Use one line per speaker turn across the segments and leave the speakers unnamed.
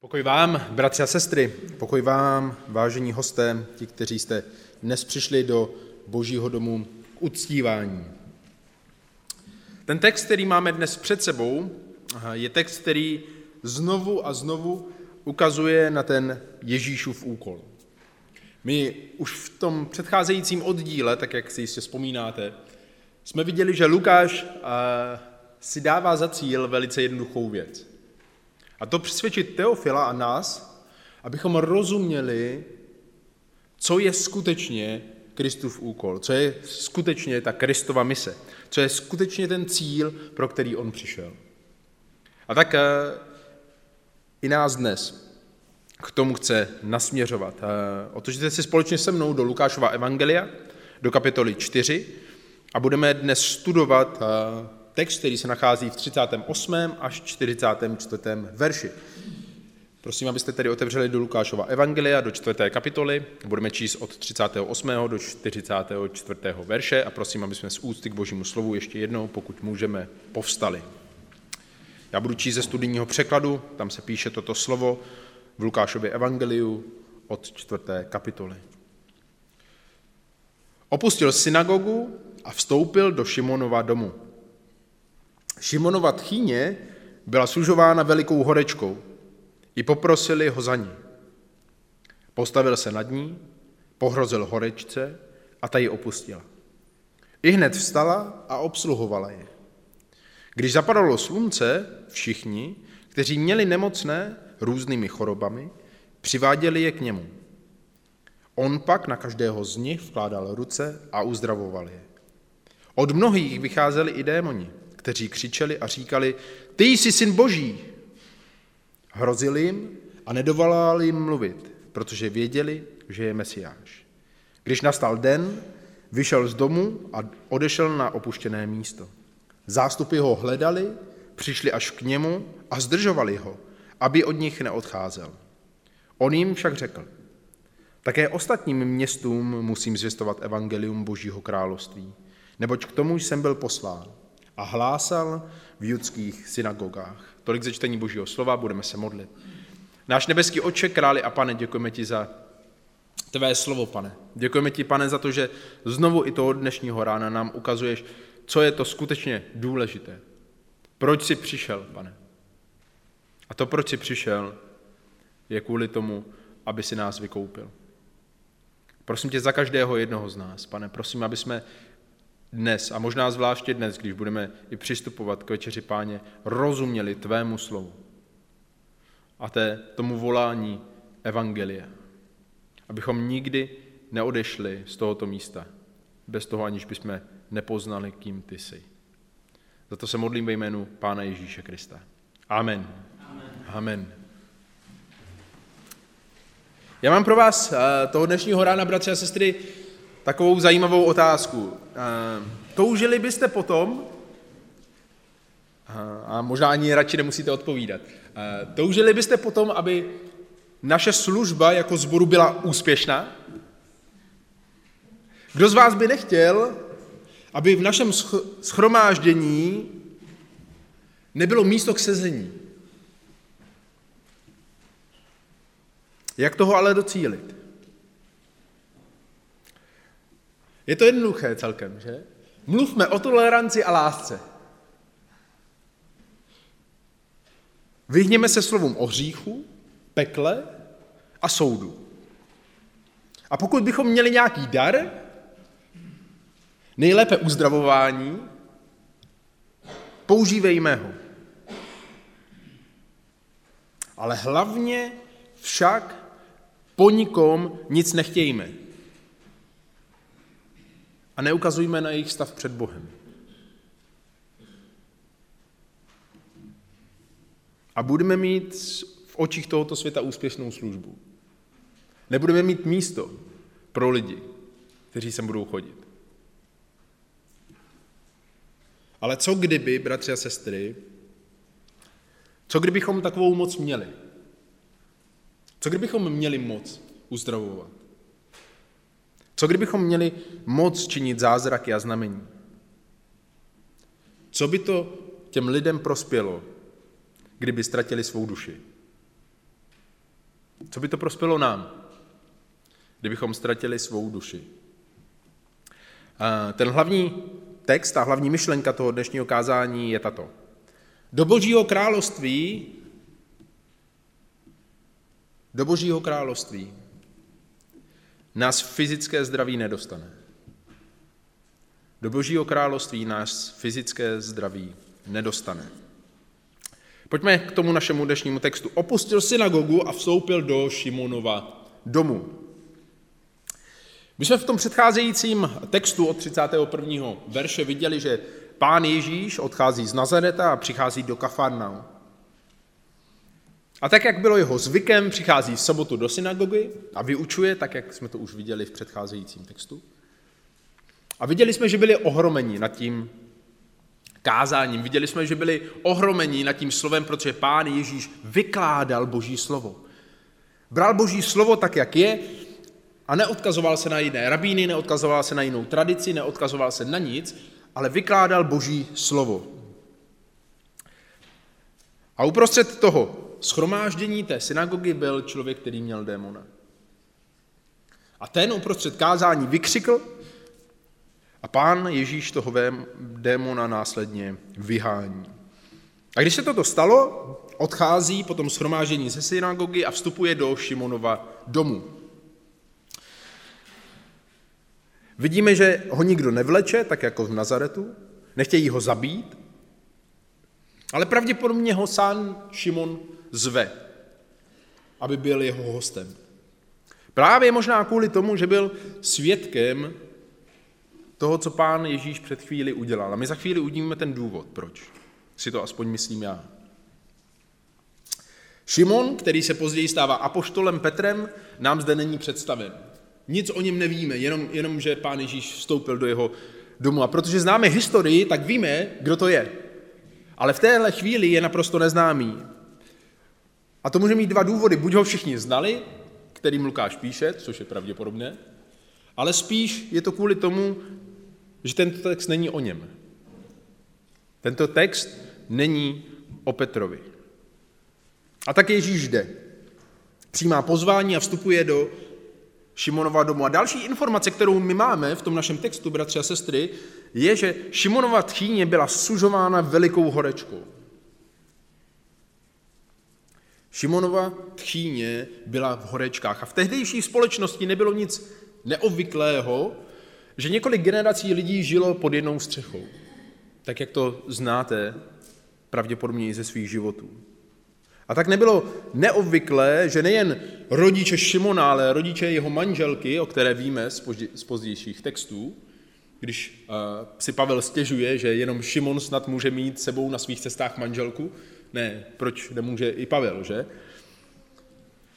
Pokoj vám, bratři a sestry, pokoj vám, vážení hosté, ti, kteří jste dnes přišli do Božího domu k uctívání. Ten text, který máme dnes před sebou, je text, který znovu a znovu ukazuje na ten Ježíšův úkol. My už v tom předcházejícím oddíle, tak jak si jistě vzpomínáte, jsme viděli, že Lukáš si dává za cíl velice jednoduchou věc. A to přesvědčit Teofila a nás, abychom rozuměli, co je skutečně Kristův úkol, co je skutečně ta Kristova mise, co je skutečně ten cíl, pro který on přišel. A tak eh, i nás dnes k tomu chce nasměřovat. Eh, Otočte si společně se mnou do Lukášova evangelia, do kapitoly 4 a budeme dnes studovat eh, text, který se nachází v 38. až 44. verši. Prosím, abyste tedy otevřeli do Lukášova Evangelia, do čtvrté kapitoly. Budeme číst od 38. do 44. verše a prosím, aby jsme z úcty k božímu slovu ještě jednou, pokud můžeme, povstali. Já budu číst ze studijního překladu, tam se píše toto slovo v Lukášově Evangeliu od čtvrté kapitoly. Opustil synagogu a vstoupil do Šimonova domu. Šimonova tchýně byla služována velikou horečkou. I poprosili ho za ní. Postavil se nad ní, pohrozil horečce a ta ji opustila. I hned vstala a obsluhovala je. Když zapadalo slunce, všichni, kteří měli nemocné různými chorobami, přiváděli je k němu. On pak na každého z nich vkládal ruce a uzdravoval je. Od mnohých vycházeli i démoni kteří křičeli a říkali, ty jsi syn boží. Hrozili jim a nedovolali jim mluvit, protože věděli, že je mesiáš. Když nastal den, vyšel z domu a odešel na opuštěné místo. Zástupy ho hledali, přišli až k němu a zdržovali ho, aby od nich neodcházel. On jim však řekl, také ostatním městům musím zvěstovat evangelium Božího království, neboť k tomu jsem byl poslán a hlásal v judských synagogách. Tolik ze čtení Božího slova, budeme se modlit. Náš nebeský oče, králi a pane, děkujeme ti za tvé slovo, pane. Děkujeme ti, pane, za to, že znovu i toho dnešního rána nám ukazuješ, co je to skutečně důležité. Proč jsi přišel, pane? A to, proč jsi přišel, je kvůli tomu, aby si nás vykoupil. Prosím tě za každého jednoho z nás, pane, prosím, aby jsme dnes, a možná zvláště dnes, když budeme i přistupovat k večeři páně, rozuměli tvému slovu a té, tomu volání Evangelia. Abychom nikdy neodešli z tohoto místa, bez toho, aniž bychom nepoznali, kým ty jsi. Za to se modlím ve jménu Pána Ježíše Krista. Amen. Amen. Amen. Já mám pro vás eh, toho dnešního rána, bratři a sestry, takovou zajímavou otázku. Eh, toužili byste potom, eh, a možná ani radši nemusíte odpovídat, eh, toužili byste potom, aby naše služba jako zboru byla úspěšná? Kdo z vás by nechtěl, aby v našem schromáždění nebylo místo k sezení? Jak toho ale docílit? Je to jednoduché celkem, že? Mluvme o toleranci a lásce. Vyhněme se slovům o hříchu, pekle a soudu. A pokud bychom měli nějaký dar, nejlépe uzdravování, používejme ho. Ale hlavně však po nikom nic nechtějme a neukazujme na jejich stav před Bohem. A budeme mít v očích tohoto světa úspěšnou službu. Nebudeme mít místo pro lidi, kteří sem budou chodit. Ale co kdyby, bratři a sestry, co kdybychom takovou moc měli? Co kdybychom měli moc uzdravovat? Co kdybychom měli moc činit zázraky a znamení? Co by to těm lidem prospělo, kdyby ztratili svou duši? Co by to prospělo nám, kdybychom ztratili svou duši? Ten hlavní text a hlavní myšlenka toho dnešního kázání je tato. Do božího království do božího království nás fyzické zdraví nedostane. Do božího království nás fyzické zdraví nedostane. Pojďme k tomu našemu dnešnímu textu. Opustil synagogu a vstoupil do Šimonova domu. My jsme v tom předcházejícím textu od 31. verše viděli, že pán Ježíš odchází z Nazareta a přichází do Kafarnau. A tak, jak bylo jeho zvykem, přichází v sobotu do synagogy a vyučuje, tak jak jsme to už viděli v předcházejícím textu. A viděli jsme, že byli ohromeni nad tím kázáním. Viděli jsme, že byli ohromeni nad tím slovem, protože pán Ježíš vykládal boží slovo. Bral boží slovo tak, jak je a neodkazoval se na jiné rabíny, neodkazoval se na jinou tradici, neodkazoval se na nic, ale vykládal boží slovo. A uprostřed toho schromáždění té synagogy byl člověk, který měl démona. A ten uprostřed kázání vykřikl a pán Ježíš toho démona následně vyhání. A když se toto stalo, odchází po tom schromáždění ze synagogy a vstupuje do Šimonova domu. Vidíme, že ho nikdo nevleče, tak jako v Nazaretu, nechtějí ho zabít, ale pravděpodobně ho sám Šimon zve, aby byl jeho hostem. Právě možná kvůli tomu, že byl svědkem toho, co pán Ježíš před chvíli udělal. A my za chvíli uvidíme ten důvod, proč. Si to aspoň myslím já. Šimon, který se později stává apoštolem Petrem, nám zde není představen. Nic o něm nevíme, jenom, jenom že pán Ježíš vstoupil do jeho domu. A protože známe historii, tak víme, kdo to je. Ale v téhle chvíli je naprosto neznámý. A to může mít dva důvody. Buď ho všichni znali, kterým Lukáš píše, což je pravděpodobné, ale spíš je to kvůli tomu, že tento text není o něm. Tento text není o Petrovi. A tak Ježíš jde. Přijímá pozvání a vstupuje do Šimonova domu. A další informace, kterou my máme v tom našem textu, bratři a sestry, je, že Šimonova tchýně byla sužována velikou horečkou. Šimonova tchýně byla v horečkách a v tehdejší společnosti nebylo nic neobvyklého, že několik generací lidí žilo pod jednou střechou. Tak, jak to znáte pravděpodobně i ze svých životů. A tak nebylo neobvyklé, že nejen rodiče Šimona, ale rodiče jeho manželky, o které víme z pozdějších textů, když uh, si Pavel stěžuje, že jenom Šimon snad může mít sebou na svých cestách manželku, ne, proč nemůže i Pavel, že?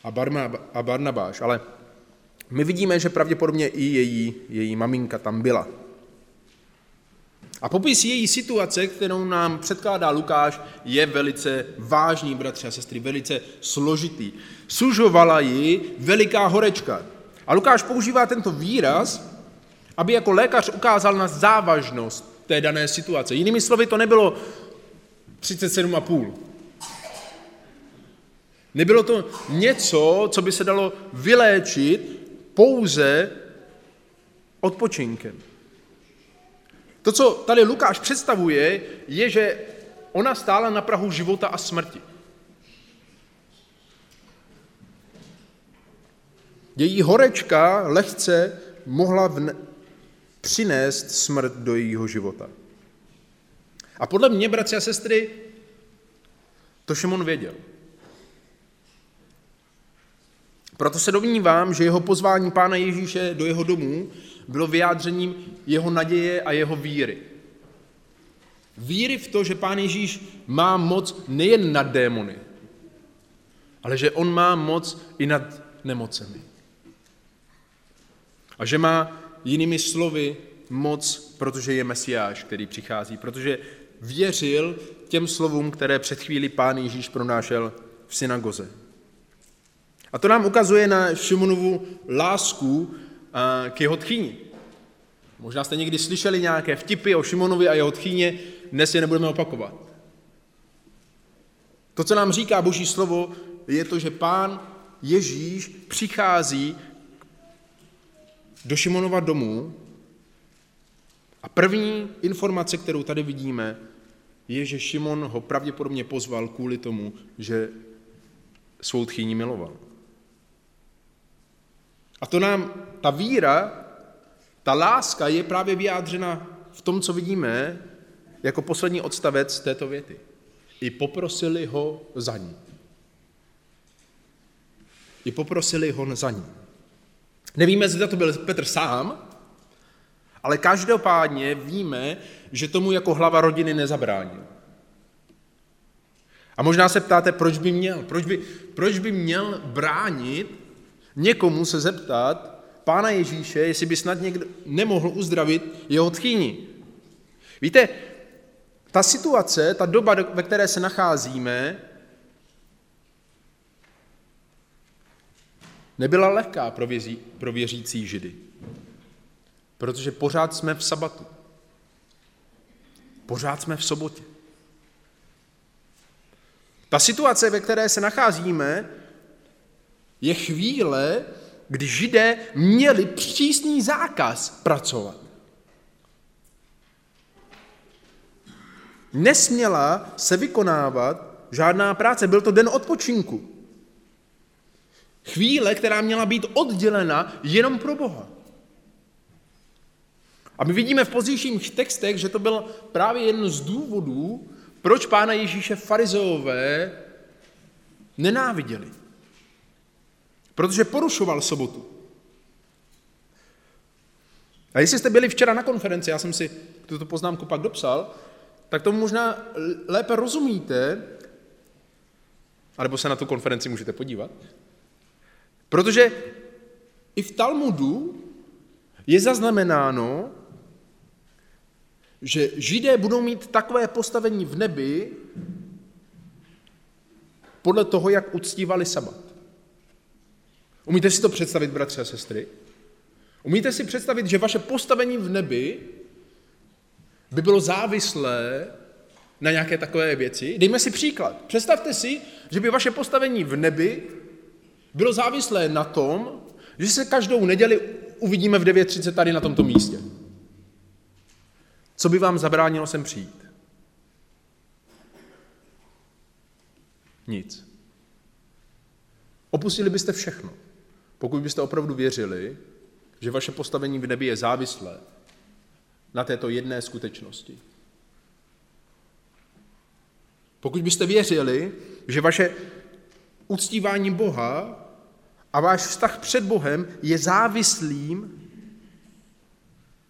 A, Barma, a Barnabáš, ale my vidíme, že pravděpodobně i její, její maminka tam byla. A popis její situace, kterou nám předkládá Lukáš, je velice vážný, bratři a sestry, velice složitý. Sužovala ji veliká horečka. A Lukáš používá tento výraz, aby jako lékař ukázal na závažnost té dané situace. Jinými slovy, to nebylo 37,5. Nebylo to něco, co by se dalo vyléčit pouze odpočinkem. To, co tady Lukáš představuje, je, že ona stála na Prahu života a smrti. Její horečka lehce mohla vne- přinést smrt do jejího života. A podle mě, bratři a sestry, to Šimon věděl. Proto se domnívám, že jeho pozvání Pána Ježíše do jeho domů bylo vyjádřením jeho naděje a jeho víry. Víry v to, že Pán Ježíš má moc nejen nad démony, ale že on má moc i nad nemocemi. A že má jinými slovy moc, protože je Mesiáš, který přichází, protože věřil těm slovům, které před chvíli pán Ježíš pronášel v synagoze. A to nám ukazuje na Šimonovu lásku k jeho tchýni. Možná jste někdy slyšeli nějaké vtipy o Šimonovi a jeho tchýně, dnes je nebudeme opakovat. To, co nám říká Boží slovo, je to, že pán Ježíš přichází do Šimonova domu a první informace, kterou tady vidíme, je, že Šimon ho pravděpodobně pozval kvůli tomu, že svou tchýni miloval. A to nám, ta víra, ta láska je právě vyjádřena v tom, co vidíme jako poslední odstavec této věty. I poprosili ho za ní. I poprosili ho za ní. Nevíme, zda to byl Petr sám, ale každopádně víme, že tomu jako hlava rodiny nezabránil. A možná se ptáte, proč by měl? Proč by, proč by měl bránit někomu se zeptat Pána Ježíše, jestli by snad někdo nemohl uzdravit jeho tchýni? Víte, ta situace, ta doba, ve které se nacházíme, nebyla lehká pro, věří, pro věřící židy. Protože pořád jsme v sabatu. Pořád jsme v sobotě. Ta situace, ve které se nacházíme, je chvíle, kdy židé měli přísný zákaz pracovat. Nesměla se vykonávat žádná práce, byl to den odpočinku. Chvíle, která měla být oddělena jenom pro Boha. A my vidíme v pozdějších textech, že to byl právě jeden z důvodů, proč pána Ježíše farizeové nenáviděli. Protože porušoval sobotu. A jestli jste byli včera na konferenci, já jsem si tuto poznámku pak dopsal, tak tomu možná lépe rozumíte, anebo se na tu konferenci můžete podívat, protože i v Talmudu je zaznamenáno, že židé budou mít takové postavení v nebi podle toho, jak uctívali sabat. Umíte si to představit, bratři a sestry? Umíte si představit, že vaše postavení v nebi by bylo závislé na nějaké takové věci? Dejme si příklad. Představte si, že by vaše postavení v nebi bylo závislé na tom, že se každou neděli uvidíme v 9.30 tady na tomto místě. Co by vám zabránilo sem přijít? Nic. Opustili byste všechno, pokud byste opravdu věřili, že vaše postavení v nebi je závislé na této jedné skutečnosti. Pokud byste věřili, že vaše uctívání Boha a váš vztah před Bohem je závislým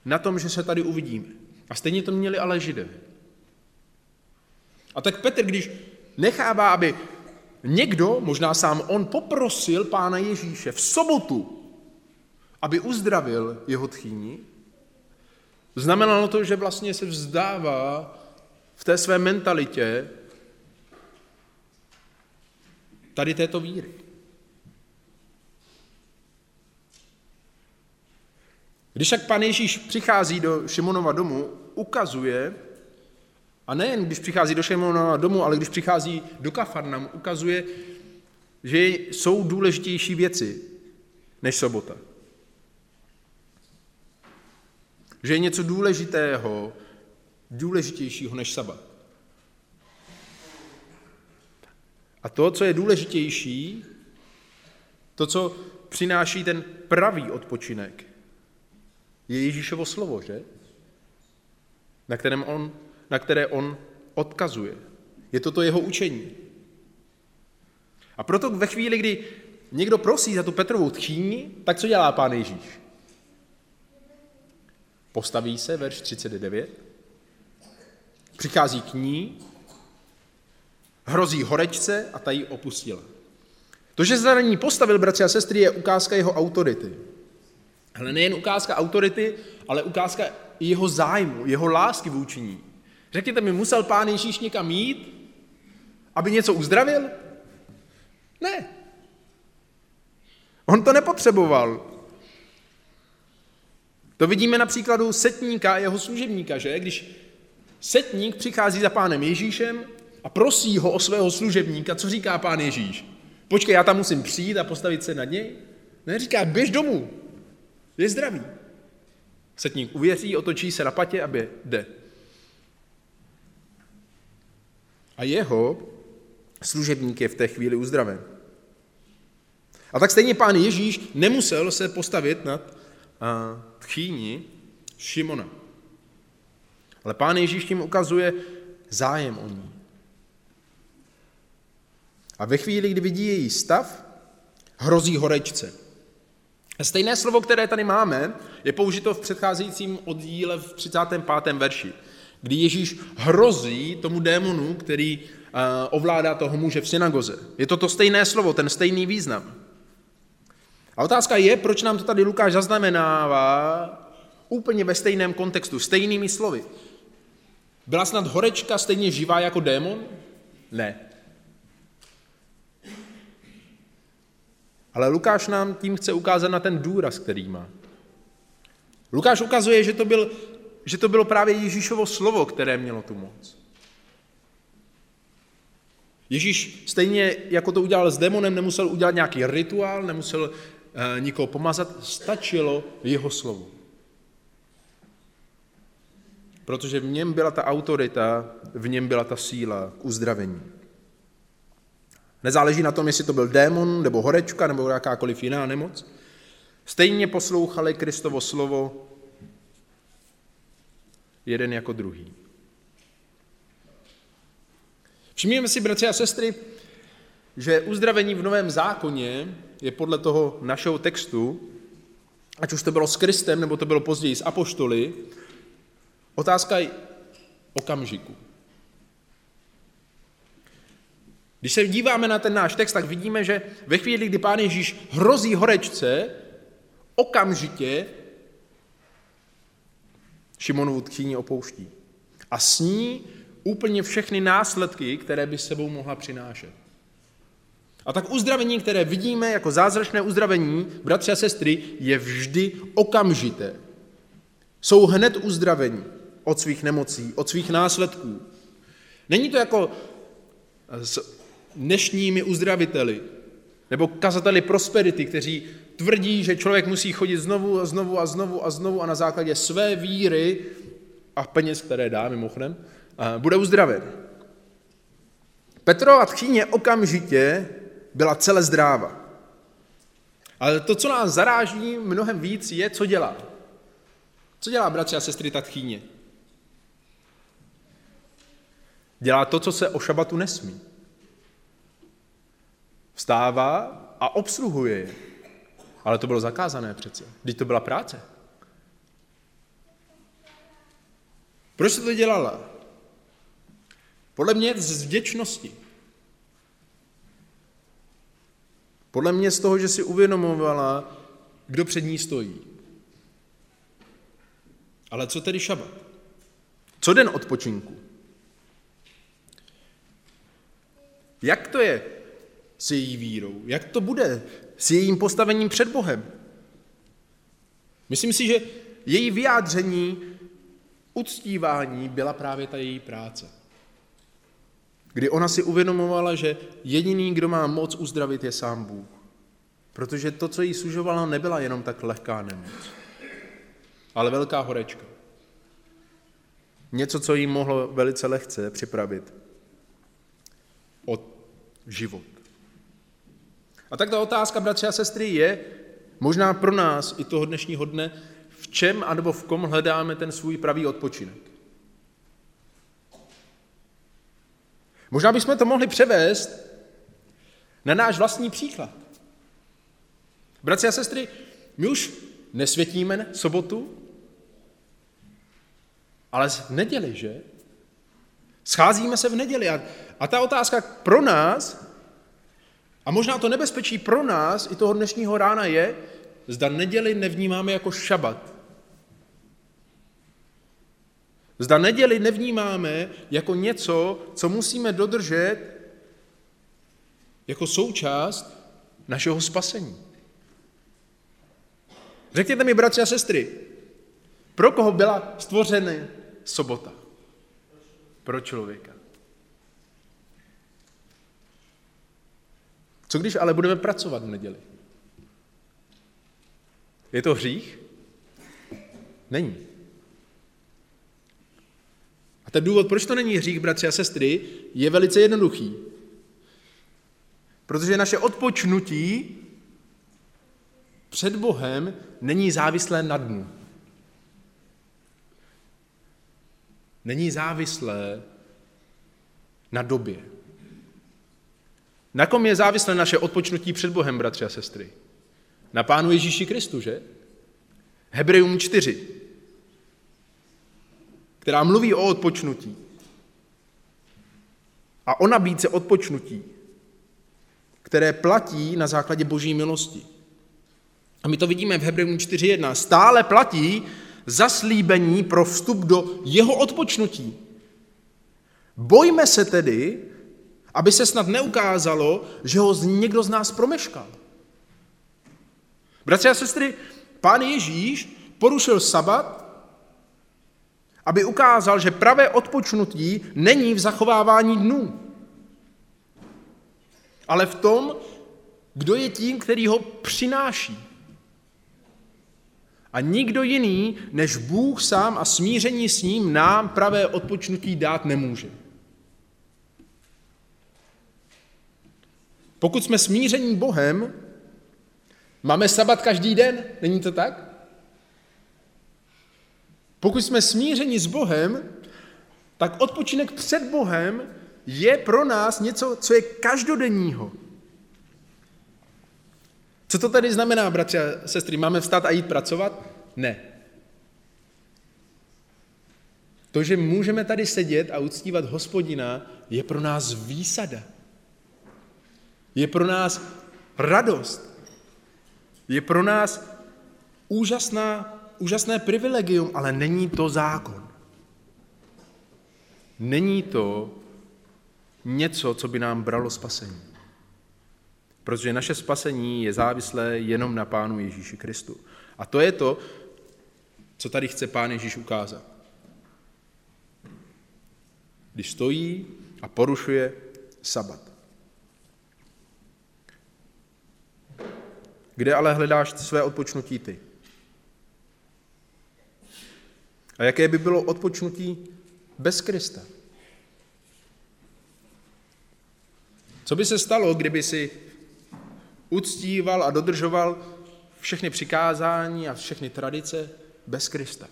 na tom, že se tady uvidíme. A stejně to měli ale židé. A tak Petr, když nechává, aby někdo, možná sám on, poprosil pána Ježíše v sobotu, aby uzdravil jeho tchýni, znamenalo to, že vlastně se vzdává v té své mentalitě tady této víry. Když tak pan Ježíš přichází do Šimonova domu, ukazuje, a nejen když přichází do Šimonova domu, ale když přichází do Kafarnam, ukazuje, že jsou důležitější věci než sobota. Že je něco důležitého, důležitějšího než sabat. A to, co je důležitější, to, co přináší ten pravý odpočinek, je Ježíšovo slovo, že? Na, kterém on, na které on odkazuje. Je to to jeho učení. A proto ve chvíli, kdy někdo prosí za tu Petrovou tchýni, tak co dělá pán Ježíš? Postaví se, verš 39, přichází k ní, hrozí horečce a ta ji opustila. To, že se za ní postavil, bratři a sestry, je ukázka jeho autority. Ale nejen ukázka autority, ale ukázka jeho zájmu, jeho lásky vůči ní. Řekněte mi, musel pán Ježíš někam jít, aby něco uzdravil? Ne. On to nepotřeboval. To vidíme na příkladu setníka a jeho služebníka, že? Když setník přichází za pánem Ježíšem a prosí ho o svého služebníka, co říká pán Ježíš? Počkej, já tam musím přijít a postavit se nad něj? Ne, říká, běž domů, je zdravý. Setník uvěří, otočí se na patě a jde. A jeho služebník je v té chvíli uzdraven. A tak stejně pán Ježíš nemusel se postavit nad tchýni Šimona. Ale pán Ježíš tím ukazuje zájem o ní. A ve chvíli, kdy vidí její stav, hrozí horečce. Stejné slovo, které tady máme, je použito v předcházejícím oddíle v 35. verši, kdy Ježíš hrozí tomu démonu, který ovládá toho muže v synagoze. Je to to stejné slovo, ten stejný význam. A otázka je, proč nám to tady Lukáš zaznamenává úplně ve stejném kontextu, stejnými slovy. Byla snad horečka stejně živá jako démon? Ne. Ale Lukáš nám tím chce ukázat na ten důraz, který má. Lukáš ukazuje, že to, byl, že to bylo právě Ježíšovo slovo, které mělo tu moc. Ježíš stejně jako to udělal s démonem, nemusel udělat nějaký rituál, nemusel e, nikoho pomazat, stačilo jeho slovo. Protože v něm byla ta autorita, v něm byla ta síla k uzdravení. Nezáleží na tom, jestli to byl démon, nebo horečka, nebo jakákoliv jiná nemoc. Stejně poslouchali Kristovo slovo jeden jako druhý. Všimněme si, bratři a sestry, že uzdravení v Novém zákoně je podle toho našeho textu, ať už to bylo s Kristem, nebo to bylo později s apoštoly, otázka okamžiku. Když se díváme na ten náš text, tak vidíme, že ve chvíli, kdy pán Ježíš hrozí horečce, okamžitě Šimonovu tchýni opouští. A s ní úplně všechny následky, které by sebou mohla přinášet. A tak uzdravení, které vidíme jako zázračné uzdravení, bratři a sestry, je vždy okamžité. Jsou hned uzdravení od svých nemocí, od svých následků. Není to jako s dnešními uzdraviteli nebo kazateli prosperity, kteří tvrdí, že člověk musí chodit znovu a znovu a znovu a znovu a na základě své víry a peněz, které dá mimochodem, bude uzdraven. Petrova tchýně okamžitě byla celé zdráva. Ale to, co nás zaráží mnohem víc, je, co dělá. Co dělá bratři a sestry ta tchýně? Dělá to, co se o šabatu nesmí. Vstává a obsluhuje je. Ale to bylo zakázané přece. Když to byla práce. Proč se to dělala? Podle mě z vděčnosti. Podle mě z toho, že si uvědomovala, kdo před ní stojí. Ale co tedy šabat? Co den odpočinku? Jak to je s její vírou? Jak to bude s jejím postavením před Bohem? Myslím si, že její vyjádření uctívání byla právě ta její práce kdy ona si uvědomovala, že jediný, kdo má moc uzdravit, je sám Bůh. Protože to, co jí služovalo, nebyla jenom tak lehká nemoc, ale velká horečka. Něco, co jí mohlo velice lehce připravit o život. A tak ta otázka, bratři a sestry, je možná pro nás i toho dnešního dne, v čem anebo v kom hledáme ten svůj pravý odpočinek. Možná bychom to mohli převést na náš vlastní příklad. Bratři a sestry, my už nesvětíme sobotu, ale v neděli, že? Scházíme se v neděli a, a ta otázka pro nás, a možná to nebezpečí pro nás i toho dnešního rána je, zda neděli nevnímáme jako šabat, Zda neděli nevnímáme jako něco, co musíme dodržet jako součást našeho spasení. Řekněte mi, bratři a sestry, pro koho byla stvořena sobota? Pro člověka. Co když ale budeme pracovat v neděli? Je to hřích? Není. A ten důvod, proč to není hřích, bratři a sestry, je velice jednoduchý. Protože naše odpočnutí před Bohem není závislé na dnu. Není závislé na době. Na kom je závislé naše odpočnutí před Bohem, bratři a sestry? Na Pánu Ježíši Kristu, že? Hebrejům 4, která mluví o odpočnutí a o nabídce odpočnutí, které platí na základě boží milosti. A my to vidíme v Hebrejům 4.1. Stále platí zaslíbení pro vstup do jeho odpočnutí. Bojme se tedy, aby se snad neukázalo, že ho někdo z nás promeškal. Bratři a sestry, pán Ježíš porušil sabat, aby ukázal, že pravé odpočnutí není v zachovávání dnů, ale v tom, kdo je tím, který ho přináší. A nikdo jiný než Bůh sám a smíření s ním nám pravé odpočnutí dát nemůže. Pokud jsme smíření Bohem, máme sabat každý den, není to tak? Pokud jsme smířeni s Bohem, tak odpočinek před Bohem je pro nás něco, co je každodenního. Co to tady znamená, bratři a sestry? Máme vstát a jít pracovat? Ne. To, že můžeme tady sedět a uctívat hospodina, je pro nás výsada. Je pro nás radost. Je pro nás úžasná, úžasné privilegium, ale není to zákon. Není to něco, co by nám bralo spasení. Protože naše spasení je závislé jenom na Pánu Ježíši Kristu. A to je to, co tady chce Pán Ježíš ukázat. Když stojí a porušuje sabat. Kde ale hledáš své odpočnutí ty? A jaké by bylo odpočnutí bez Krista? Co by se stalo, kdyby si uctíval a dodržoval všechny přikázání a všechny tradice bez Krista?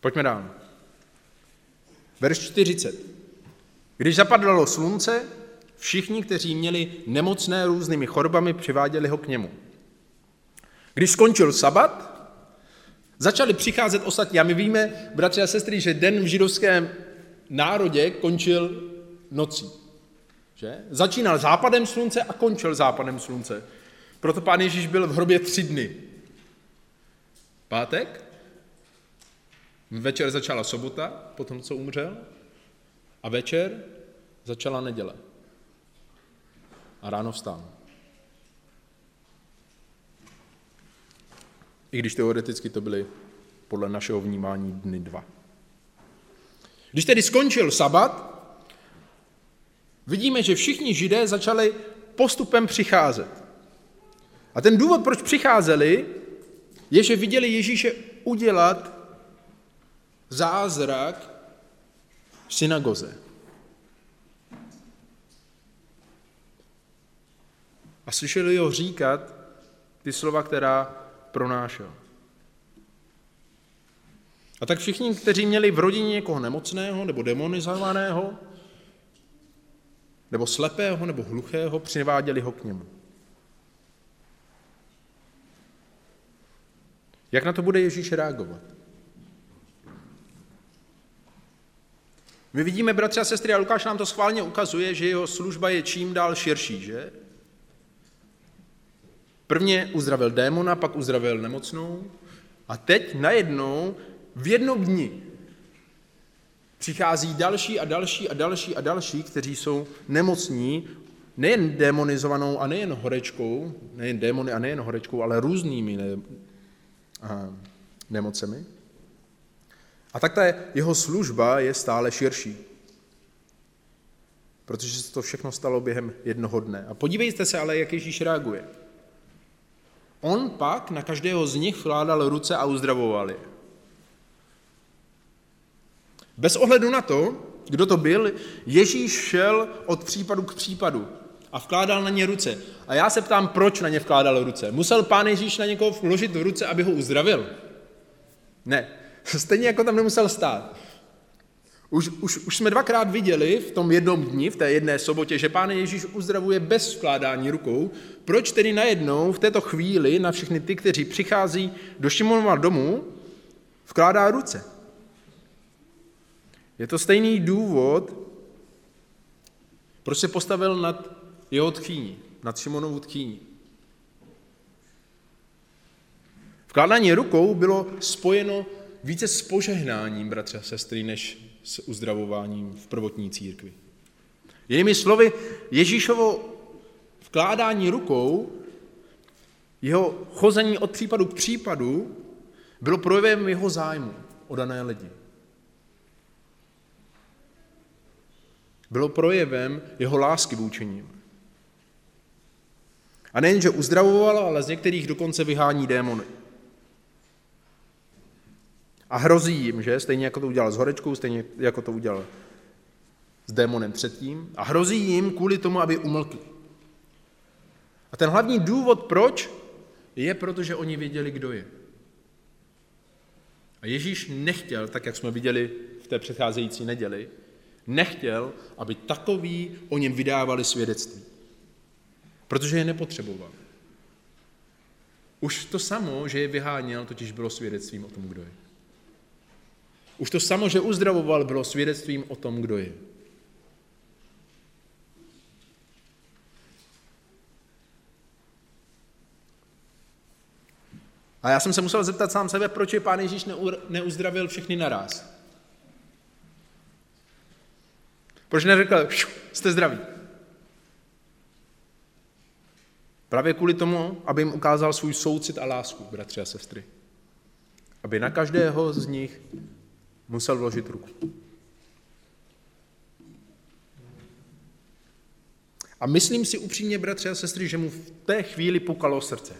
Pojďme dál. Verš 40. Když zapadlo slunce, všichni, kteří měli nemocné různými chorobami, přiváděli ho k němu. Když skončil sabat, Začali přicházet ostatní. A my víme, bratři a sestry, že den v židovském národě končil nocí. Že? Začínal západem slunce a končil západem slunce. Proto pán Ježíš byl v hrobě tři dny. Pátek, večer začala sobota, potom co umřel, a večer začala neděle. A ráno vstál. I když teoreticky to byly podle našeho vnímání dny dva. Když tedy skončil sabat, vidíme, že všichni židé začali postupem přicházet. A ten důvod, proč přicházeli, je, že viděli Ježíše udělat zázrak v synagoze. Slyšeli ho říkat ty slova, která pronášel. A tak všichni, kteří měli v rodině někoho nemocného nebo demonizovaného, nebo slepého, nebo hluchého, přiváděli ho k němu. Jak na to bude Ježíš reagovat? My vidíme, bratři a sestry, a Lukáš nám to schválně ukazuje, že jeho služba je čím dál širší, že? Prvně uzdravil démona, pak uzdravil nemocnou a teď najednou v jednom dni přichází další a další a další a další, kteří jsou nemocní, nejen demonizovanou a nejen horečkou, nejen démony a nejen horečkou, ale různými ne, a, nemocemi. A tak ta jeho služba je stále širší. protože se to všechno stalo během jednoho dne. A podívejte se ale, jak Ježíš reaguje. On pak na každého z nich vkládal ruce a uzdravoval je. Bez ohledu na to, kdo to byl, Ježíš šel od případu k případu a vkládal na ně ruce. A já se ptám, proč na ně vkládal ruce. Musel pán Ježíš na někoho vložit v ruce, aby ho uzdravil? Ne. Stejně jako tam nemusel stát. Už, už, už jsme dvakrát viděli v tom jednom dni, v té jedné sobotě, že pán Ježíš uzdravuje bez vkládání rukou. Proč tedy najednou v této chvíli na všechny ty, kteří přichází do Šimonova domu, vkládá ruce? Je to stejný důvod, proč se postavil nad jeho tchýní, nad Šimonovu tchýní. Vkládání rukou bylo spojeno více s požehnáním, bratře a sestry, než s uzdravováním v prvotní církvi. Jinými slovy, Ježíšovo vkládání rukou, jeho chození od případu k případu, bylo projevem jeho zájmu o dané lidi. Bylo projevem jeho lásky vůči ním. A nejenže uzdravoval, ale z některých dokonce vyhání démony. A hrozí jim, že? Stejně jako to udělal s horečkou, stejně jako to udělal s démonem předtím. A hrozí jim kvůli tomu, aby umlkli. A ten hlavní důvod, proč, je proto, že oni věděli, kdo je. A Ježíš nechtěl, tak jak jsme viděli v té předcházející neděli, nechtěl, aby takoví o něm vydávali svědectví. Protože je nepotřeboval. Už to samo, že je vyháněl, totiž bylo svědectvím o tom, kdo je. Už to samo, že uzdravoval, bylo svědectvím o tom, kdo je. A já jsem se musel zeptat sám sebe, proč je pán Ježíš neuzdravil všechny naraz. Proč neřekl, jste zdraví? Právě kvůli tomu, aby jim ukázal svůj soucit a lásku, bratři a sestry. Aby na každého z nich musel vložit ruku. A myslím si upřímně, bratři a sestry, že mu v té chvíli pukalo srdce.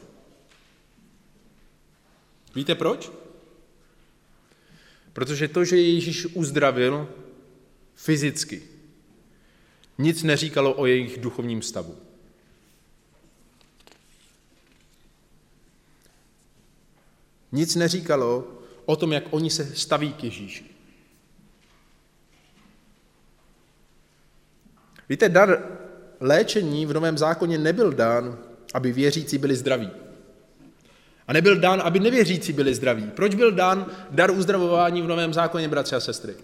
Víte proč? Protože to, že Ježíš uzdravil fyzicky, nic neříkalo o jejich duchovním stavu. Nic neříkalo o tom, jak oni se staví k Ježíši. Víte, dar léčení v Novém zákoně nebyl dán, aby věřící byli zdraví. A nebyl dán, aby nevěřící byli zdraví. Proč byl dán dar uzdravování v Novém zákoně, bratři a sestry?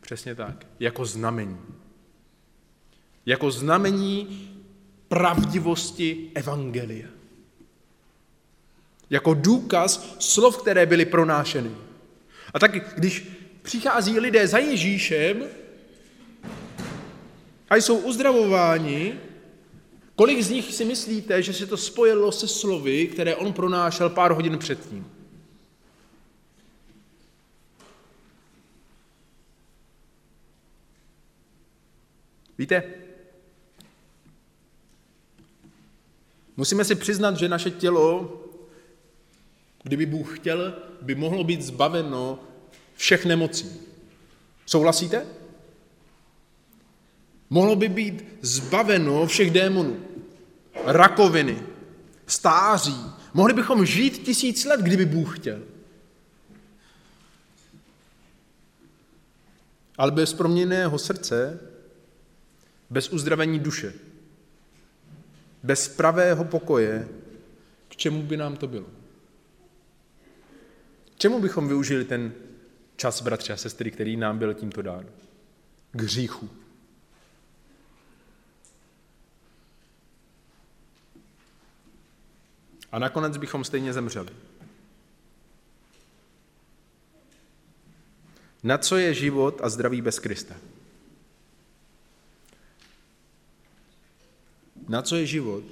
Přesně tak. Jako znamení. Jako znamení pravdivosti Evangelia jako důkaz slov, které byly pronášeny. A tak, když přichází lidé za Ježíšem a jsou uzdravováni, kolik z nich si myslíte, že se to spojilo se slovy, které on pronášel pár hodin předtím? Víte, musíme si přiznat, že naše tělo Kdyby Bůh chtěl, by mohlo být zbaveno všech nemocí. Souhlasíte? Mohlo by být zbaveno všech démonů, rakoviny, stáří. Mohli bychom žít tisíc let, kdyby Bůh chtěl. Ale bez proměněného srdce, bez uzdravení duše, bez pravého pokoje, k čemu by nám to bylo? Čemu bychom využili ten čas, bratři a sestry, který nám byl tímto dán? K hříchu. A nakonec bychom stejně zemřeli. Na co je život a zdraví bez Krista? Na co je život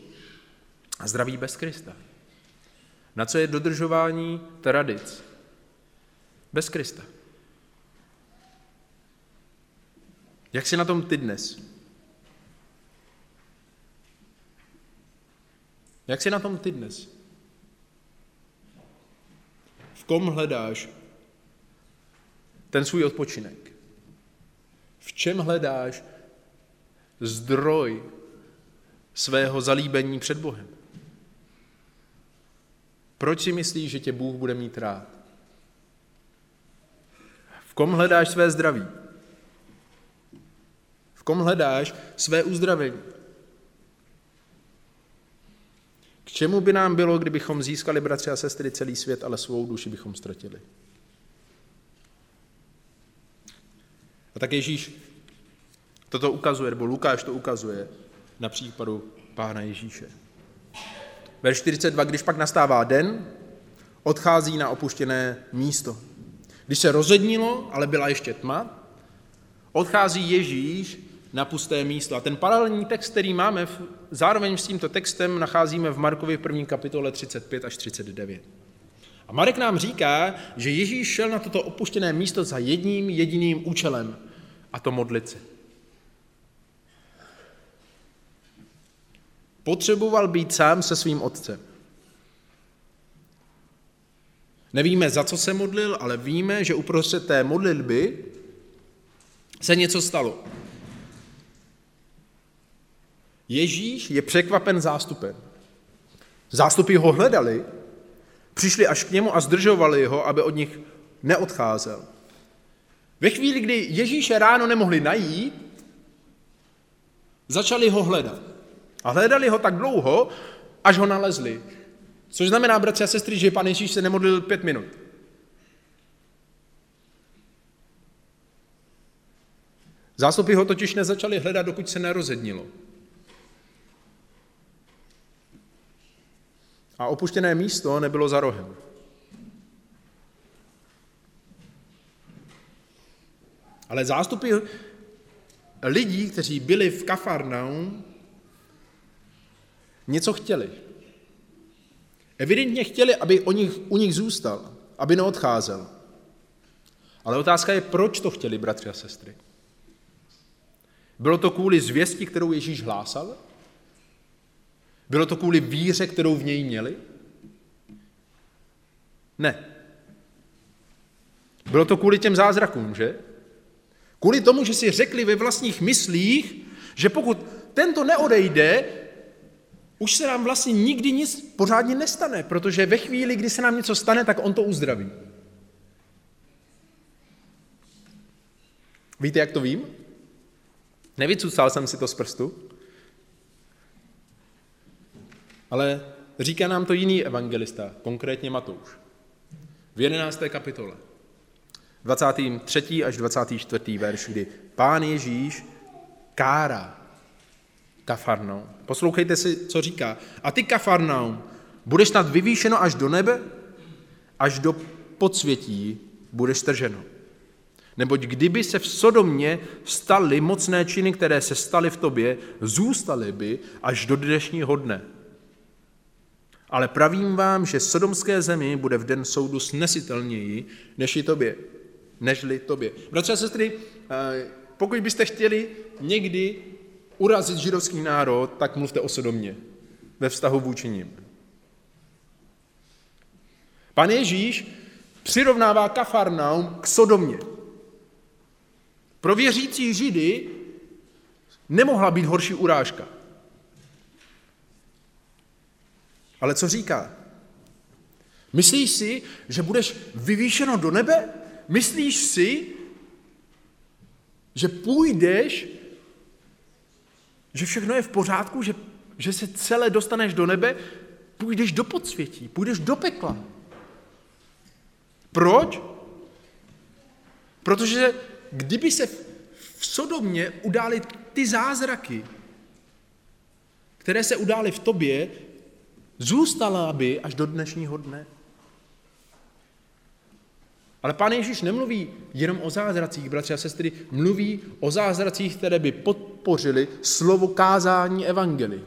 a zdraví bez Krista? Na co je dodržování tradic? Bez Krista. Jak jsi na tom ty dnes? Jak jsi na tom ty dnes? V kom hledáš ten svůj odpočinek? V čem hledáš zdroj svého zalíbení před Bohem? Proč si myslíš, že tě Bůh bude mít rád? Kom hledáš své zdraví? V kom hledáš své uzdravení? K čemu by nám bylo, kdybychom získali, bratři a sestry, celý svět, ale svou duši bychom ztratili? A tak Ježíš toto ukazuje, nebo Lukáš to ukazuje na případu Pána Ježíše. Verš 42, když pak nastává den, odchází na opuštěné místo. Když se rozednilo, ale byla ještě tma, odchází Ježíš na pusté místo. A ten paralelní text, který máme, zároveň s tímto textem nacházíme v Markovi v první kapitole 35 až 39. A Marek nám říká, že Ježíš šel na toto opuštěné místo za jedním jediným účelem, a to modlit se. Potřeboval být sám se svým otcem. Nevíme, za co se modlil, ale víme, že uprostřed té modlitby se něco stalo. Ježíš je překvapen zástupem. Zástupy ho hledali, přišli až k němu a zdržovali ho, aby od nich neodcházel. Ve chvíli, kdy Ježíše ráno nemohli najít, začali ho hledat. A hledali ho tak dlouho, až ho nalezli. Což znamená, bratři a sestry, že pan Ježíš se nemodlil pět minut. Zástupy ho totiž nezačali hledat, dokud se nerozednilo. A opuštěné místo nebylo za rohem. Ale zástupy lidí, kteří byli v Kafarnaum, něco chtěli. Evidentně chtěli, aby o nich, u nich zůstal, aby neodcházel. Ale otázka je, proč to chtěli, bratři a sestry. Bylo to kvůli zvěsti, kterou Ježíš hlásal? Bylo to kvůli víře, kterou v něj měli? Ne. Bylo to kvůli těm zázrakům, že? Kvůli tomu, že si řekli ve vlastních myslích, že pokud tento neodejde, už se nám vlastně nikdy nic pořádně nestane, protože ve chvíli, kdy se nám něco stane, tak on to uzdraví. Víte, jak to vím? Nevycucal jsem si to z prstu, ale říká nám to jiný evangelista, konkrétně Matouš. V 11. kapitole, 23. až 24. verš, kdy pán Ježíš kára Kafarnaum. Poslouchejte si, co říká. A ty, Kafarnaum, budeš snad vyvýšeno až do nebe, až do podsvětí budeš strženo. Neboť kdyby se v Sodomě staly mocné činy, které se staly v tobě, zůstaly by až do dnešního dne. Ale pravím vám, že sodomské zemi bude v den soudu snesitelněji, než i tobě, nežli tobě. Bratři a sestry, eh, pokud byste chtěli někdy urazit židovský národ, tak mluvte o Sodomě ve vztahu vůči ním. Pan Ježíš přirovnává Kafarnaum k Sodomě. Pro věřící Židy nemohla být horší urážka. Ale co říká? Myslíš si, že budeš vyvýšeno do nebe? Myslíš si, že půjdeš že všechno je v pořádku, že, že se celé dostaneš do nebe, půjdeš do podsvětí, půjdeš do pekla. Proč? Protože kdyby se v Sodomě udály ty zázraky, které se udály v tobě, zůstala by až do dnešního dne. Ale pán Ježíš nemluví jenom o zázracích, bratři a sestry, mluví o zázracích, které by podpořily slovo kázání evangely.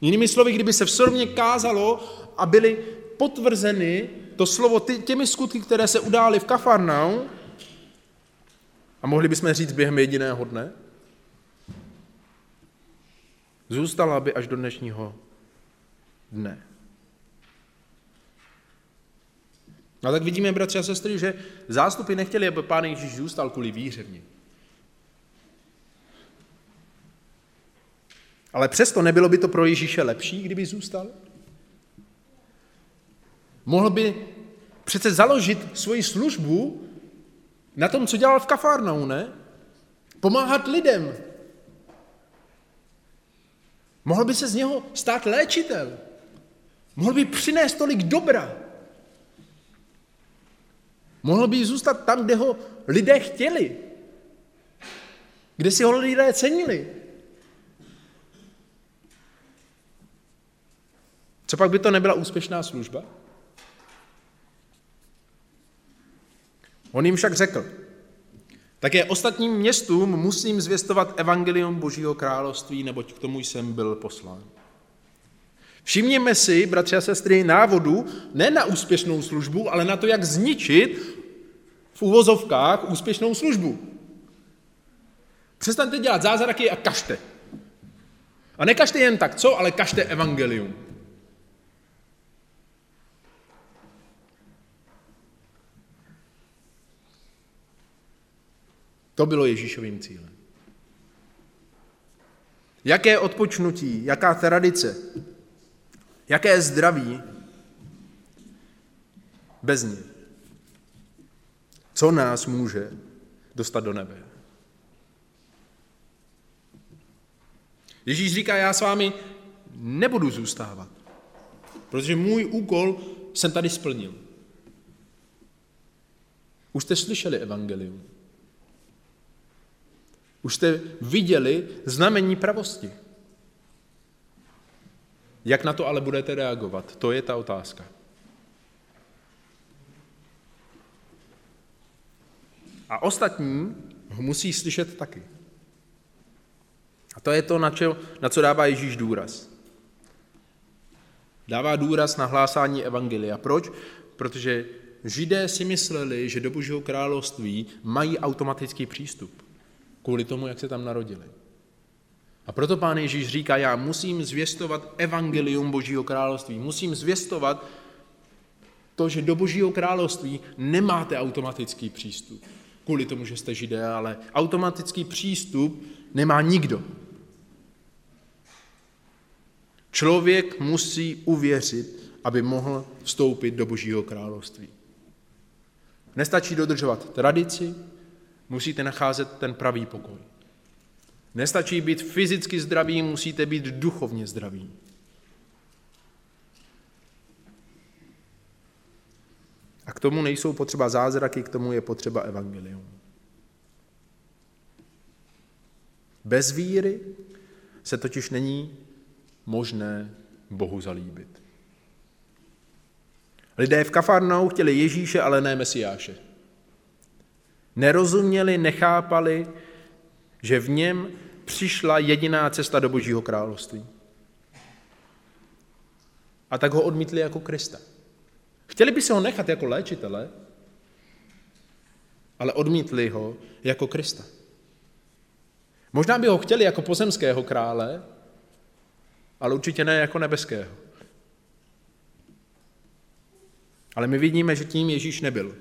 Jinými slovy, kdyby se v Sormě kázalo a byly potvrzeny to slovo těmi skutky, které se udály v Kafarnau, a mohli bychom říct během jediného dne, Zůstala by až do dnešního dne. No tak vidíme, bratři a sestry, že zástupy nechtěli, aby pán Ježíš zůstal kvůli víře v ní. Ale přesto nebylo by to pro Ježíše lepší, kdyby zůstal? Mohl by přece založit svoji službu na tom, co dělal v Kafarnau, ne? Pomáhat lidem. Mohl by se z něho stát léčitel. Mohl by přinést tolik dobra. Mohl by zůstat tam, kde ho lidé chtěli. Kde si ho lidé cenili. Co pak by to nebyla úspěšná služba? On jim však řekl, také ostatním městům musím zvěstovat evangelium Božího království, neboť k tomu jsem byl poslán. Všimněme si, bratři a sestry, návodu ne na úspěšnou službu, ale na to, jak zničit v úvozovkách úspěšnou službu. Přestaňte dělat zázraky a kažte. A nekažte jen tak, co, ale kažte evangelium. To bylo Ježíšovým cílem. Jaké odpočnutí, jaká tradice, jaké zdraví bez ní. Co nás může dostat do nebe? Ježíš říká, já s vámi nebudu zůstávat, protože můj úkol jsem tady splnil. Už jste slyšeli evangelium. Už jste viděli znamení pravosti. Jak na to ale budete reagovat? To je ta otázka. A ostatní ho musí slyšet taky. A to je to, na, čo, na co dává Ježíš důraz. Dává důraz na hlásání evangelia. Proč? Protože Židé si mysleli, že do Božího království mají automatický přístup kvůli tomu, jak se tam narodili. A proto pán Ježíš říká, já musím zvěstovat evangelium Božího království, musím zvěstovat to, že do Božího království nemáte automatický přístup. Kvůli tomu, že jste židé, ale automatický přístup nemá nikdo. Člověk musí uvěřit, aby mohl vstoupit do Božího království. Nestačí dodržovat tradici, musíte nacházet ten pravý pokoj. Nestačí být fyzicky zdraví, musíte být duchovně zdraví. A k tomu nejsou potřeba zázraky, k tomu je potřeba evangelium. Bez víry se totiž není možné Bohu zalíbit. Lidé v Kafarnou chtěli Ježíše, ale ne Mesiáše. Nerozuměli, nechápali, že v něm přišla jediná cesta do Božího království. A tak ho odmítli jako Krista. Chtěli by se ho nechat jako léčitele, ale odmítli ho jako Krista. Možná by ho chtěli jako pozemského krále, ale určitě ne jako nebeského. Ale my vidíme, že tím Ježíš nebyl.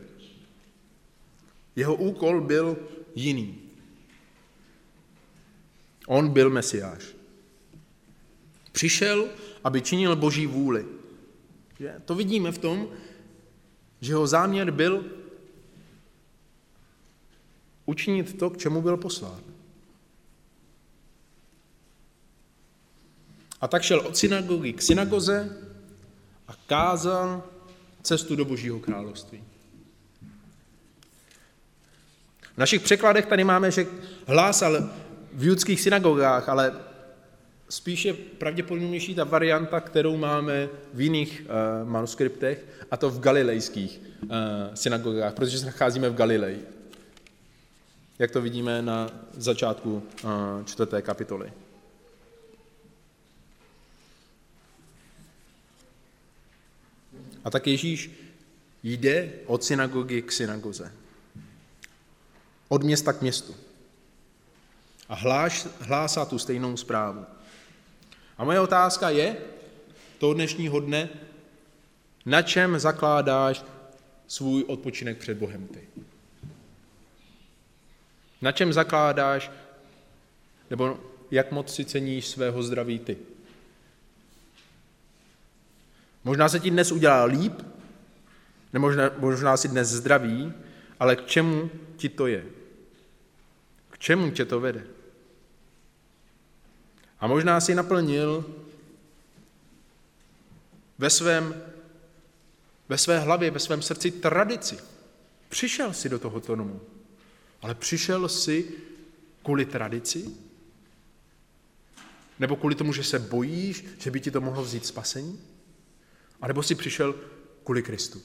Jeho úkol byl jiný. On byl mesiáš. Přišel, aby činil boží vůli. To vidíme v tom, že jeho záměr byl učinit to, k čemu byl poslán. A tak šel od synagogy k synagoze a kázal cestu do Božího království. V našich překladech tady máme, že hlásal v judských synagogách, ale spíše pravděpodobnější ta varianta, kterou máme v jiných uh, manuskriptech, a to v galilejských uh, synagogách, protože se nacházíme v Galileji. Jak to vidíme na začátku uh, čtvrté kapitoly. A tak Ježíš jde od synagogy k synagoze. Od města k městu. A hláš, hlásá tu stejnou zprávu. A moje otázka je, toho dnešního dne, na čem zakládáš svůj odpočinek před Bohem ty? Na čem zakládáš, nebo jak moc si ceníš svého zdraví ty? Možná se ti dnes udělá líp, nebo možná, možná si dnes zdraví, ale k čemu ti to je? K čemu tě to vede? A možná si naplnil ve svém ve své hlavě, ve svém srdci tradici. Přišel si do tohoto domu, ale přišel si kvůli tradici? Nebo kvůli tomu, že se bojíš, že by ti to mohlo vzít spasení? A nebo si přišel kvůli Kristu?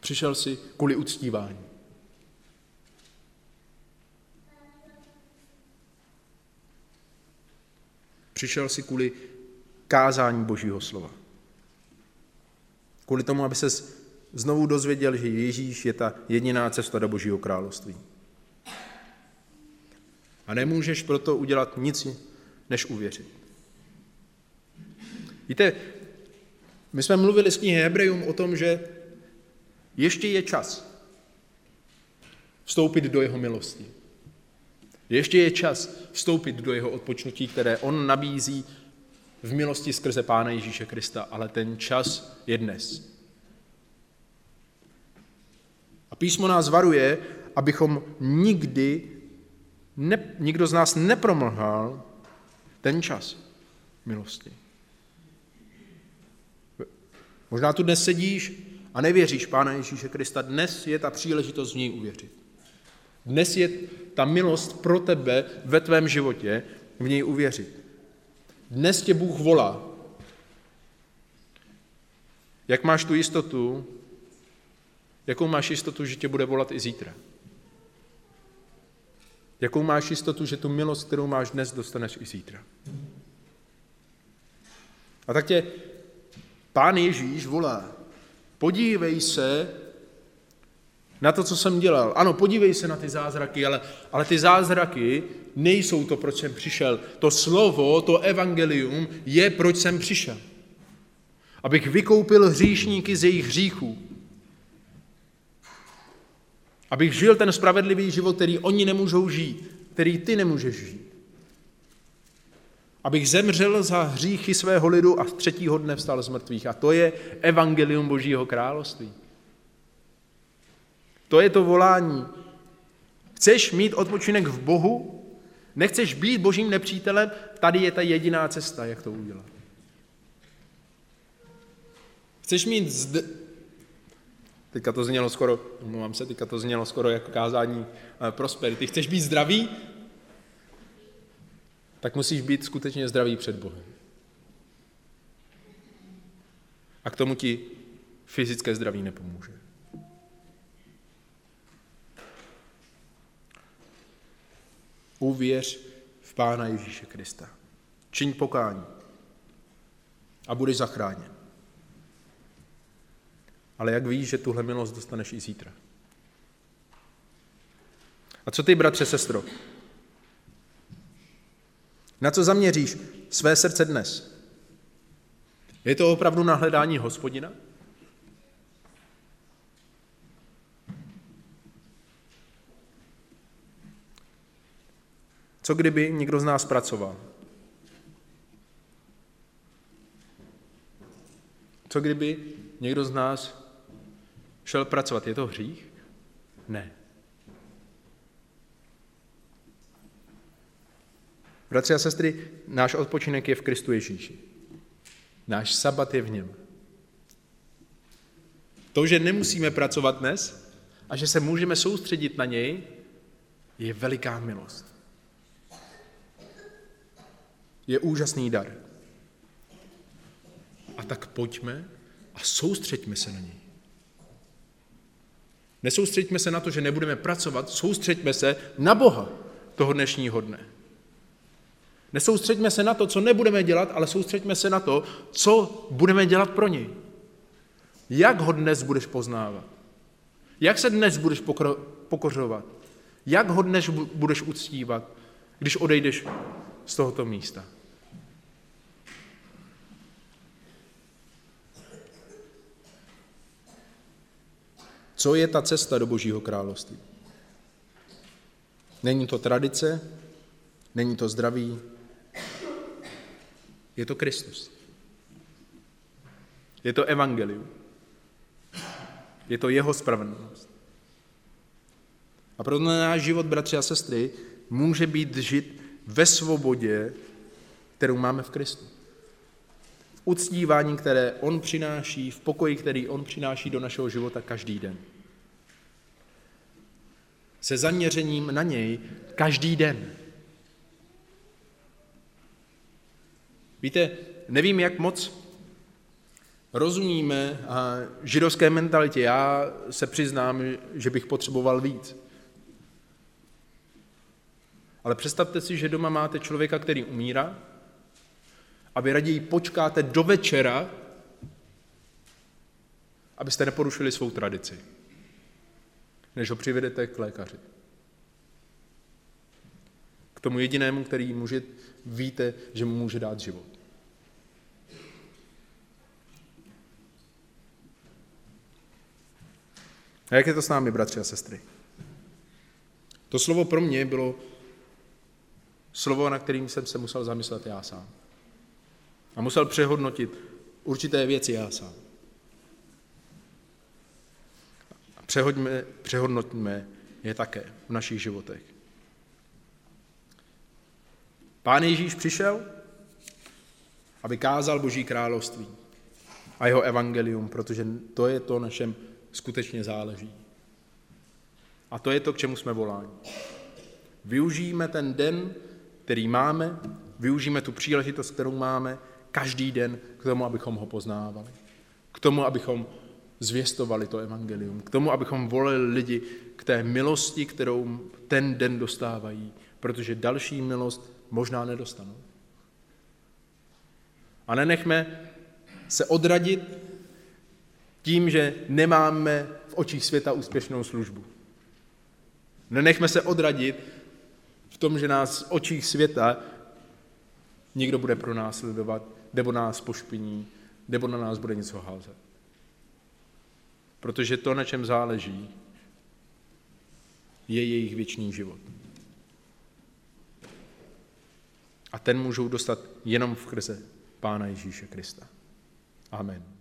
Přišel si kvůli uctívání. Přišel si kvůli kázání Božího slova. Kvůli tomu, aby se znovu dozvěděl, že Ježíš je ta jediná cesta do Božího království. A nemůžeš proto udělat nic, než uvěřit. Víte, my jsme mluvili s knihy Hebrejům o tom, že ještě je čas vstoupit do jeho milosti. Ještě je čas vstoupit do jeho odpočnutí, které on nabízí v milosti skrze Pána Ježíše Krista, ale ten čas je dnes. A písmo nás varuje, abychom nikdy, ne, nikdo z nás nepromlhal ten čas milosti. Možná tu dnes sedíš a nevěříš Pána Ježíše Krista. Dnes je ta příležitost v něj uvěřit. Dnes je ta milost pro tebe ve tvém životě v něj uvěřit. Dnes tě Bůh volá. Jak máš tu jistotu, jakou máš jistotu, že tě bude volat i zítra? Jakou máš jistotu, že tu milost, kterou máš dnes, dostaneš i zítra? A tak tě pán Ježíš volá. Podívej se na to, co jsem dělal. Ano, podívej se na ty zázraky, ale, ale ty zázraky nejsou to, proč jsem přišel. To slovo, to evangelium je, proč jsem přišel. Abych vykoupil hříšníky z jejich hříchů. Abych žil ten spravedlivý život, který oni nemůžou žít, který ty nemůžeš žít. Abych zemřel za hříchy svého lidu a třetího dne vstal z mrtvých. A to je evangelium Božího království. To je to volání. Chceš mít odpočinek v Bohu? Nechceš být božím nepřítelem? Tady je ta jediná cesta, jak to udělat. Chceš mít zde... Teďka to znělo skoro, omlouvám se, teďka to znělo skoro jako kázání eh, prosperity. Chceš být zdravý? Tak musíš být skutečně zdravý před Bohem. A k tomu ti fyzické zdraví nepomůže. Uvěř v Pána Ježíše Krista. Čiň pokání a budeš zachráněn. Ale jak víš, že tuhle milost dostaneš i zítra? A co ty, bratře, sestro? Na co zaměříš své srdce dnes? Je to opravdu na hledání hospodina? Co kdyby někdo z nás pracoval? Co kdyby někdo z nás šel pracovat? Je to hřích? Ne. Bratři a sestry, náš odpočinek je v Kristu Ježíši. Náš sabat je v něm. To, že nemusíme pracovat dnes a že se můžeme soustředit na něj, je veliká milost je úžasný dar. A tak pojďme a soustřeďme se na něj. Nesoustřeďme se na to, že nebudeme pracovat, soustřeďme se na Boha toho dnešního dne. Nesoustřeďme se na to, co nebudeme dělat, ale soustřeďme se na to, co budeme dělat pro něj. Jak ho dnes budeš poznávat? Jak se dnes budeš pokořovat? Jak ho dnes budeš uctívat? když odejdeš z tohoto místa. Co je ta cesta do Božího království? Není to tradice, není to zdraví, je to Kristus. Je to evangelium. Je to jeho spravedlnost. A proto náš život, bratři a sestry, může být žit ve svobodě, kterou máme v Kristu. V uctívání, které On přináší, v pokoji, který On přináší do našeho života každý den. Se zaměřením na něj každý den. Víte, nevím, jak moc rozumíme židovské mentalitě. Já se přiznám, že bych potřeboval víc. Ale představte si, že doma máte člověka, který umírá a vy raději počkáte do večera, abyste neporušili svou tradici, než ho přivedete k lékaři. K tomu jedinému, který může, víte, že mu může dát život. A jak je to s námi, bratři a sestry? To slovo pro mě bylo slovo, na kterým jsem se musel zamyslet já sám. A musel přehodnotit určité věci já sám. A přehodíme, přehodnotíme je také v našich životech. Pán Ježíš přišel, aby kázal Boží království a jeho evangelium, protože to je to, našem skutečně záleží. A to je to, k čemu jsme voláni. Využijeme ten den, který máme, využijeme tu příležitost, kterou máme, každý den k tomu, abychom ho poznávali. K tomu, abychom zvěstovali to evangelium. K tomu, abychom volili lidi k té milosti, kterou ten den dostávají, protože další milost možná nedostanou. A nenechme se odradit tím, že nemáme v očích světa úspěšnou službu. Nenechme se odradit tom, že nás v očích světa někdo bude pro nás sledovat, nebo nás pošpiní, nebo na nás bude něco házet. Protože to, na čem záleží, je jejich věčný život. A ten můžou dostat jenom v krze Pána Ježíše Krista. Amen.